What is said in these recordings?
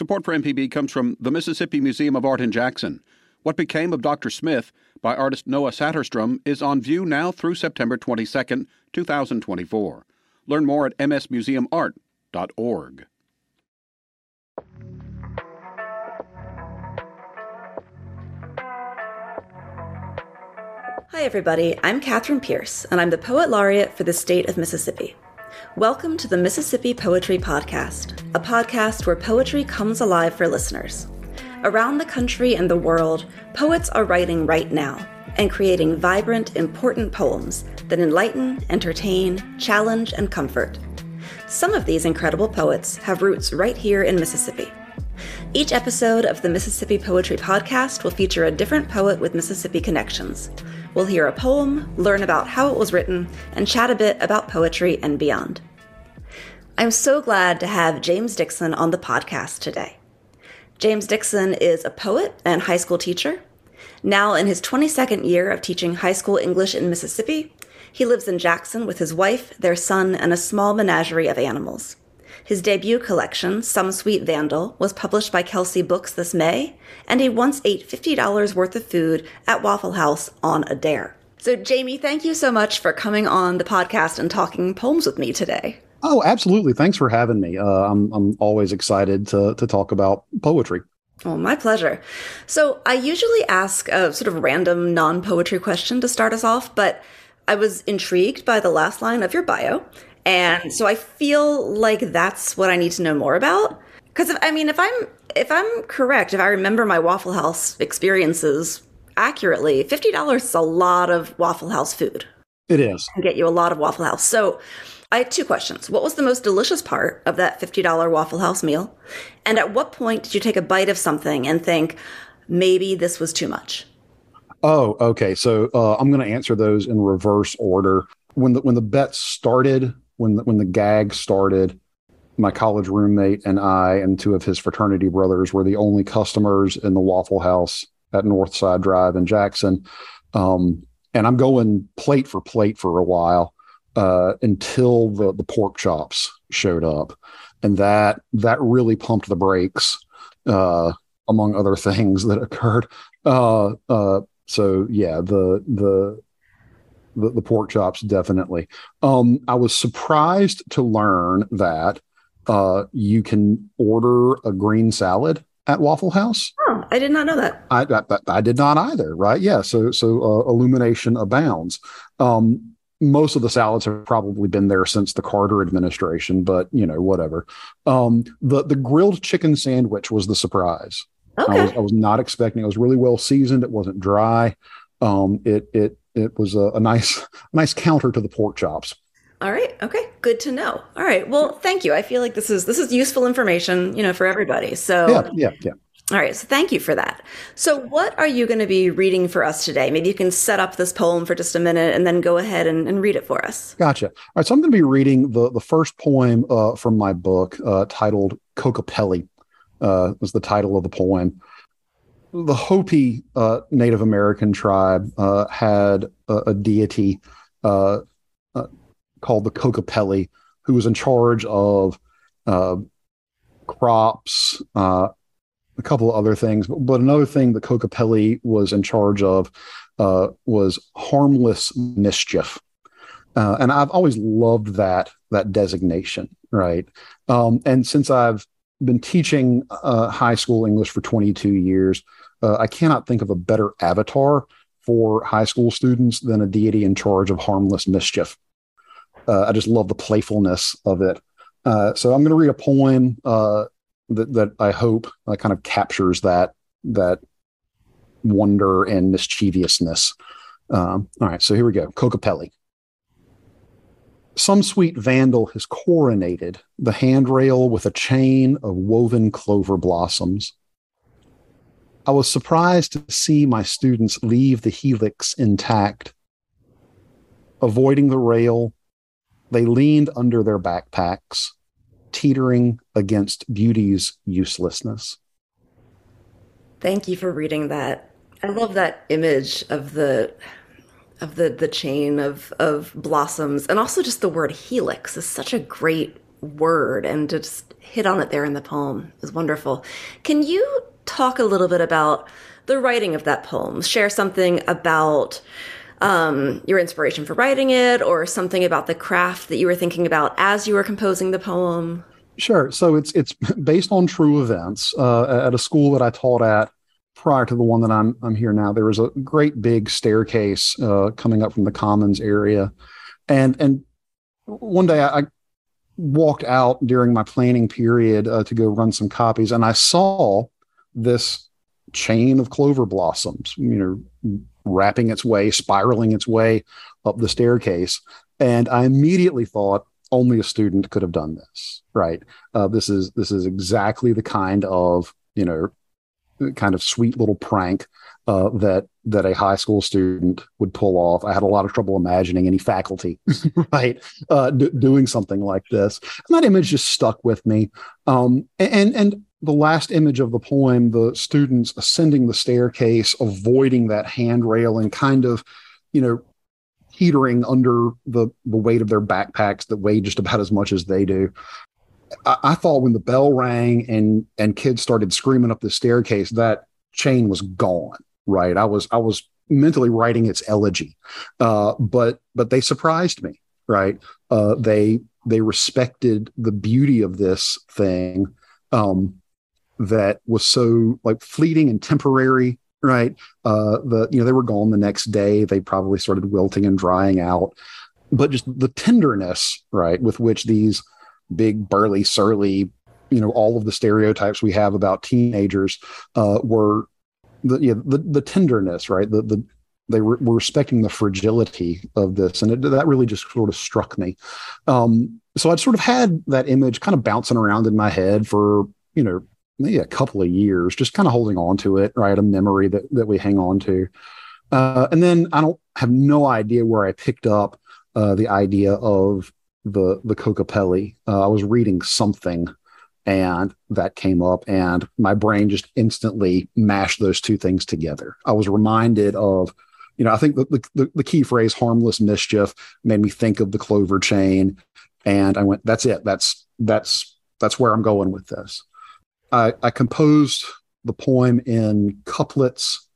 Support for MPB comes from the Mississippi Museum of Art in Jackson. What Became of Dr. Smith by artist Noah Saterstrom is on view now through September 22, 2024. Learn more at msmuseumart.org. Hi, everybody. I'm Catherine Pierce, and I'm the Poet Laureate for the state of Mississippi. Welcome to the Mississippi Poetry Podcast, a podcast where poetry comes alive for listeners. Around the country and the world, poets are writing right now and creating vibrant, important poems that enlighten, entertain, challenge, and comfort. Some of these incredible poets have roots right here in Mississippi. Each episode of the Mississippi Poetry Podcast will feature a different poet with Mississippi connections. We'll hear a poem, learn about how it was written, and chat a bit about poetry and beyond. I'm so glad to have James Dixon on the podcast today. James Dixon is a poet and high school teacher. Now in his 22nd year of teaching high school English in Mississippi, he lives in Jackson with his wife, their son, and a small menagerie of animals. His debut collection, Some Sweet Vandal, was published by Kelsay Books this May, and he once ate $50 worth of food at Waffle House on a dare. So, Jamie, thank you so much for coming on the podcast and talking poems with me today. Oh, absolutely. Thanks for having me. Uh, I'm, I'm always excited to, to talk about poetry. Oh, my pleasure. So, I usually ask a sort of random non poetry question to start us off, but I was intrigued by the last line of your bio. And so I feel like that's what I need to know more about. Because I mean, if I'm if I'm correct, if I remember my Waffle House experiences accurately, fifty dollars is a lot of Waffle House food. It is. And get you a lot of Waffle House. So I have two questions. What was the most delicious part of that $50 Waffle House meal? And at what point did you take a bite of something and think, maybe this was too much? Oh, okay. So uh, I'm going to answer those in reverse order. When the when the bet started, when the, when the gag started, my college roommate and I and two of his fraternity brothers were the only customers in the Waffle House at Northside Drive in Jackson. Um, and I'm going plate for plate for a while uh, until the the pork chops showed up, and that that really pumped the brakes, uh, among other things that occurred. Uh, uh so yeah, the the the, the pork chops definitely. Um, I was surprised to learn that uh, you can order a green salad at Waffle House. Oh, I did not know that. I, I, I did not either. Right? Yeah. So so uh, illumination abounds. Um, most of the salads have probably been there since the Carter administration, but you know whatever. Um, the the grilled chicken sandwich was the surprise. Okay. I was, I was not expecting. It was really well seasoned. It wasn't dry. Um, it it it was a, a nice nice counter to the pork chops. All right. Okay. Good to know. All right. Well, thank you. I feel like this is this is useful information, you know, for everybody. So yeah, yeah, yeah. All right. So thank you for that. So what are you going to be reading for us today? Maybe you can set up this poem for just a minute and then go ahead and, and read it for us. Gotcha. All right. So I'm going to be reading the the first poem uh, from my book uh, titled Kokopelli. Uh, was the title of the poem the Hopi uh, Native American tribe uh, had a, a deity uh, uh called the Kokopelli, who was in charge of uh, crops, uh, a couple of other things. But, but, another thing the Kokopelli was in charge of was harmless mischief. and I've always loved that that designation, right? Um, and since I've been teaching high school English for 22 years, uh, I cannot think of a better avatar for high school students than a deity in charge of harmless mischief. Uh, I just love the playfulness of it. Uh, so I'm going to read a poem uh, that that I hope uh, kind of captures that that wonder and mischievousness. Um, all right, so here we go. Kokopelli. Some sweet vandal has coronated the handrail with a chain of woven clover blossoms. I was surprised to see my students leave the helix intact. Avoiding the rail, they leaned under their backpacks, teetering against beauty's uselessness. Thank you for reading that. I love that image of the of the the chain of of blossoms and also just the word helix is such a great word and to just hit on it there in the poem. Was wonderful. Can you talk a little bit about the writing of that poem? Share something about um, your inspiration for writing it, or something about the craft that you were thinking about as you were composing the poem. Sure. So it's it's based on true events. Uh, at a school that I taught at prior to the one that I'm I'm here now, there was a great big staircase uh, coming up from the Commons area, and and one day I, I walked out during my planning period uh, to go run some copies, and I saw this chain of clover blossoms, you know, wrapping its way, spiraling its way up the staircase, and I immediately thought only a student could have done this, right? Uh, this is this is exactly the kind of you know kind of sweet little prank uh, that that a high school student would pull off. I had a lot of trouble imagining any faculty, right, uh, d- doing something like this. And that image just stuck with me. Um, and and the last image of the poem, the students ascending the staircase, avoiding that handrail, and kind of, you know, teetering under the the weight of their backpacks that weigh just about as much as they do. I, I thought when the bell rang and and kids started screaming up the staircase, that chain was gone. Right, I was I was mentally writing its elegy, uh, but but they surprised me. Right, uh, they they respected the beauty of this thing um, that was so like fleeting and temporary right? Uh the you know they were gone the next day. They probably started wilting and drying out. But just the tenderness right with which these big burly surly you know all of the stereotypes we have about teenagers uh were the yeah the, the tenderness right? The the they were, were respecting the fragility of this. And it, that really just sort of struck me. Um so i'd sort of had that image kind of bouncing around in my head for you know maybe a couple of years, just kind of holding on to it, right? A memory that that we hang on to. Uh, and then I don't have no idea where I picked up uh, the idea of the the Kokopelli. Uh, I was reading something, and that came up, and my brain just instantly mashed those two things together. I was reminded of, you know, I think the the, the key phrase "harmless mischief" made me think of the clover chain, and I went, "That's it. That's that's that's where I'm going with this." I, I composed the poem in couplets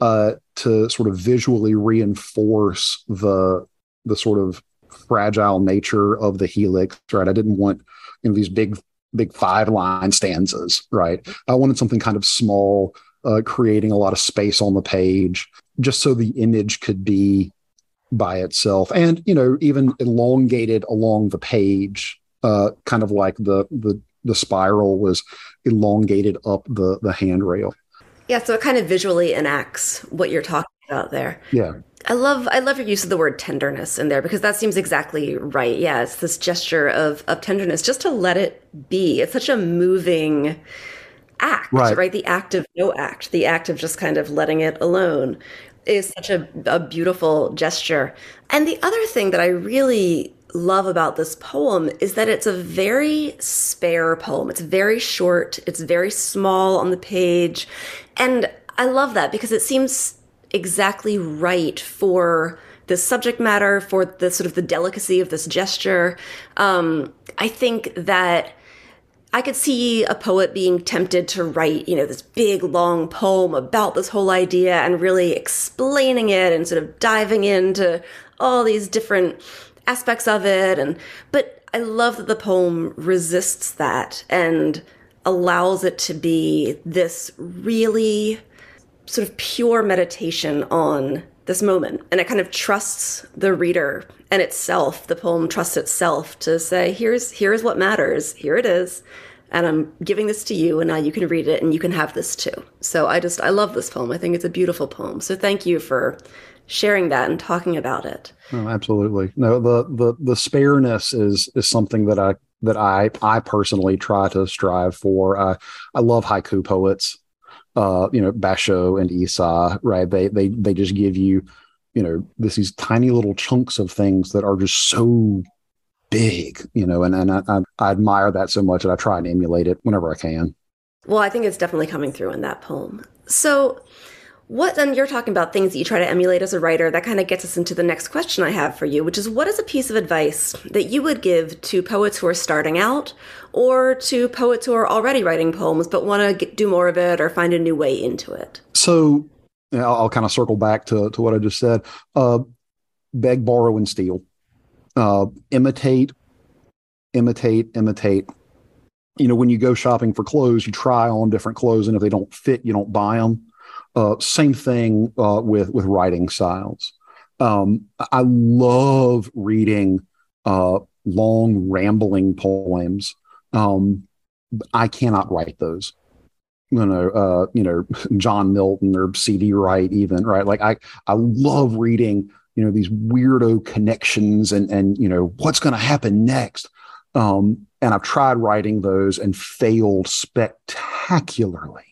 uh, to sort of visually reinforce the the sort of fragile nature of the helix. Right, I didn't want you know these big big five line stanzas. Right, I wanted something kind of small, uh, creating a lot of space on the page, just so the image could be by itself, and you know even elongated along the page, uh, kind of like the the the spiral was elongated up the the handrail. Yeah, so it kind of visually enacts what you're talking about there. Yeah. I love I love your use of the word tenderness in there because that seems exactly right. Yeah, it's this gesture of of tenderness just to let it be. It's such a moving act, right? right? The act of no act, the act of just kind of letting it alone is such a, a beautiful gesture. And the other thing that I really love about this poem is that it's a very spare poem. It's very short, it's very small on the page. And I love that because it seems exactly right for the subject matter, for the sort of the delicacy of this gesture. Um, I think that I could see a poet being tempted to write, you know, this big long poem about this whole idea and really explaining it and sort of diving into all these different aspects of it and but I love that the poem resists that and allows it to be this really sort of pure meditation on this moment. And it kind of trusts the reader and itself the poem trusts itself to say here's here's what matters. Here it is and i'm giving this to you and now you can read it and you can have this too so i just i love this poem i think it's a beautiful poem so thank you for sharing that and talking about it. Oh, absolutely. No, the the the spareness is is something that I that I I personally try to strive for. I I love haiku poets. Uh, you know, Basho and Issa, right? They they they just give you, you know, this these tiny little chunks of things that are just so big, you know, and and I, I admire that so much, and I try and emulate it whenever I can. Well, I think it's definitely coming through in that poem. So what then you're talking about things that you try to emulate as a writer that kind of gets us into the next question i have for you which is what is a piece of advice that you would give to poets who are starting out or to poets who are already writing poems but want to do more of it or find a new way into it so I'll, I'll, kind of circle back to, to what i just said uh, beg borrow and steal uh, imitate imitate imitate you know when you go shopping for clothes you try on different clothes and if they don't fit you don't buy them uh, same thing uh, with with writing styles. Um, I love reading uh, long, rambling poems. Um, I cannot write those. You know, uh, you know, John Milton or C.D. Wright, even right. Like I, I love reading. You know these weirdo connections and and you know what's going to happen next. Um, and I've tried writing those and failed spectacularly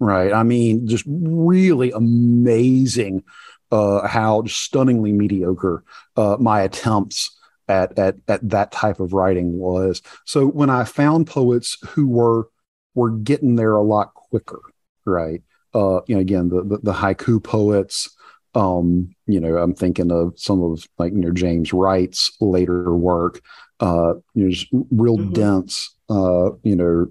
right? I mean, just really amazing uh, how stunningly mediocre uh, my attempts at, at at that type of writing was. So when I found poets who were were getting there a lot quicker, right? Uh, you know, again, the, the, the haiku poets. Um, you know, I'm thinking of some of like you know James Wright's later work. Uh, you know, just real mm-hmm. dense. Uh, you know,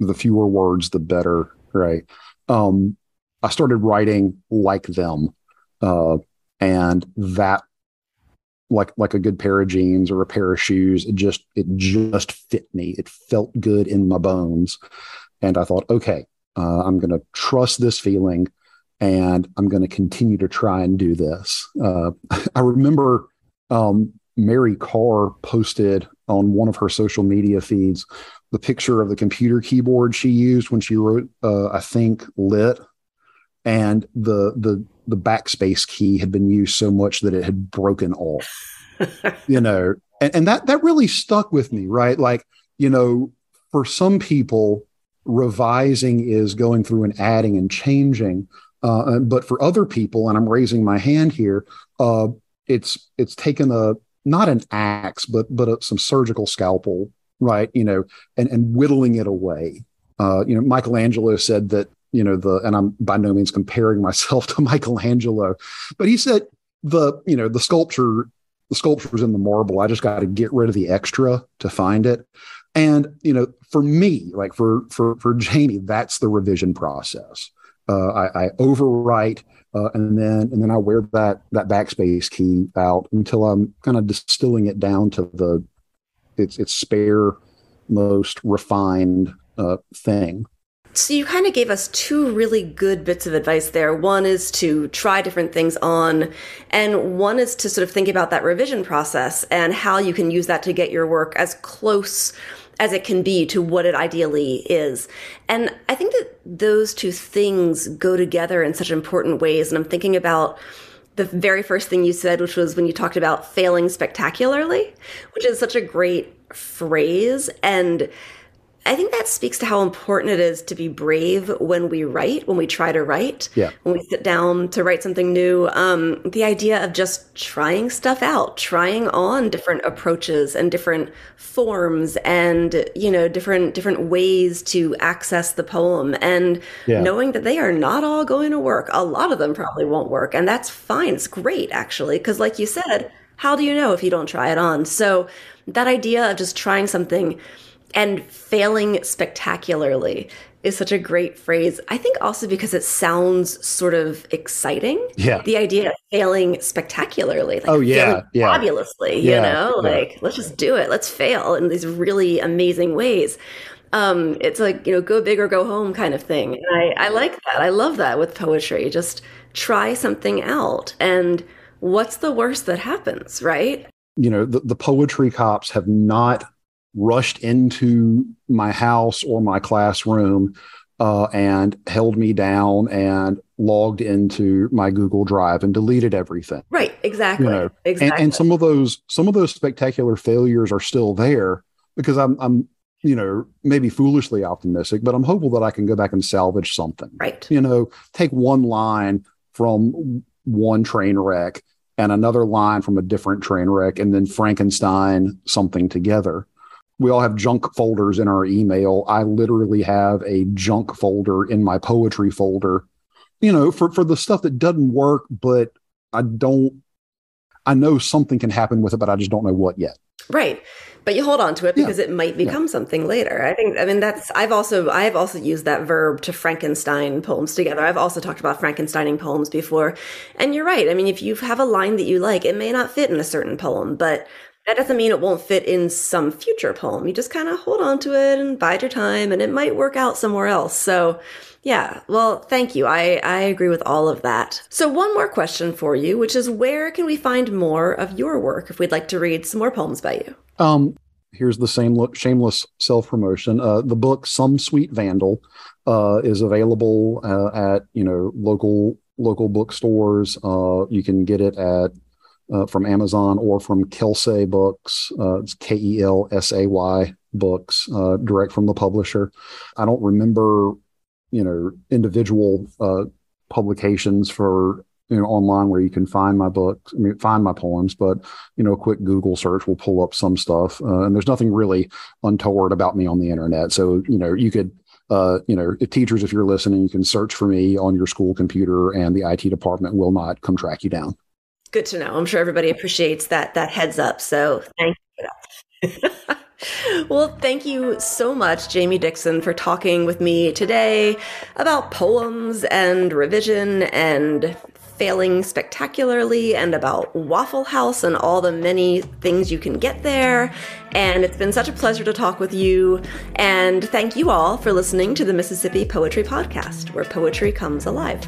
the fewer words, the better right? Um, I started writing like them, uh, and that, like like a good pair of jeans or a pair of shoes, it just it just fit me. It felt good in my bones, and I thought, okay, uh, I'm going to trust this feeling, and I'm going to continue to try and do this. Uh, I remember um, Mary Karr posted on one of her social media feeds the picture of the computer keyboard she used when she wrote, uh, I think, lit, and the the the backspace key had been used so much that it had broken off. you know, and, and that that really stuck with me, right? Like, you know, for some people, revising is going through and adding and changing. Uh, but for other people, and I'm raising my hand here, uh, it's it's taken a not an axe, but but a, some surgical scalpel right? You know, and and whittling it away. Uh, you know, Michelangelo said that you know the, and I'm by no means comparing myself to Michelangelo, but he said the you know the sculpture the sculpture's in the marble. I just got to get rid of the extra to find it. And you know, for me, like for for for Jamie, that's the revision process. Uh, I, I overwrite, uh, and then and then I wear that that backspace key out until I'm kind of distilling it down to the its its spare, most refined uh, thing. So you kind of gave us two really good bits of advice there. One is to try different things on, and one is to sort of think about that revision process and how you can use that to get your work as close as it can be to what it ideally is. And I think that those two things go together in such important ways. And I'm thinking about the very first thing you said, which was when you talked about failing spectacularly, which is such a great phrase. And I think that speaks to how important it is to be brave when we write, when we try to write, yeah. when we sit down to write something new. Um, the idea of just trying stuff out, trying on different approaches and different forms, and you know, different different ways to access the poem, and yeah. knowing that they are not all going to work. A lot of them probably won't work, and that's fine. It's great actually, because like you said, how do you know if you don't try it on? So that idea of just trying something and failing spectacularly is such a great phrase. I think also because it sounds sort of exciting. Yeah. The idea of failing spectacularly. Like oh yeah. Yeah. Fabulously, yeah, you know, yeah. like let's just do it. Let's fail in these really amazing ways. Um, it's like, you know, go big or go home kind of thing. And I, I like that. I love that with poetry. Just try something out. And what's the worst that happens, right? You know, the, the poetry cops have not rushed into my house or my classroom uh, and held me down and logged into my Google Drive and deleted everything. Right, exactly. You know, exactly. And, and some of those some of those spectacular failures are still there because I'm I'm you know maybe foolishly optimistic, but I'm hopeful that I can go back and salvage something. Right. You know, take one line from one train wreck and another line from a different train wreck and then Frankenstein something together we all have junk folders in our email. I literally have a junk folder in my poetry folder you know, for for the stuff that doesn't work, but I don't I know something can happen with it, but I just don't know what yet. Right. But you hold on to it because yeah. it might become yeah. something later. I think I mean that's I've also I've also used that verb to Frankenstein poems together. I've also talked about Frankensteining poems before. And you're right. I mean if you have a line that you like, it may not fit in a certain poem, but that doesn't mean it won't fit in some future poem. You just kind of hold on to it and bide your time and it might work out somewhere else. So yeah, well, thank you. I, I agree with all of that. So, one more question for you, which is where can we find more of your work if we'd like to read some more poems by you? Um, here's the same look, shameless self promotion. Uh, the book "Some Sweet Vandal" uh, is available uh, at you know local local bookstores. Uh, you can get it at uh, from Amazon or from Kelsay Books. Uh, it's K E L S A Y Books, direct from the publisher. I don't remember you know individual uh, publications for you know online where you can find my books I mean, find my poems but you know a quick google search will pull up some stuff uh, and there's nothing really untoward about me on the internet so you know you could uh, you know if teachers if you're listening you can search for me on your school computer and the it department will not come track you down good to know i'm sure everybody appreciates that that heads up so thank you well, thank you so much, Jamie Dixon, for talking with me today about poems and revision and failing spectacularly and about Waffle House and all the many things you can get there. And it's been such a pleasure to talk with you. And thank you all for listening to the Mississippi Poetry Podcast, where poetry comes alive.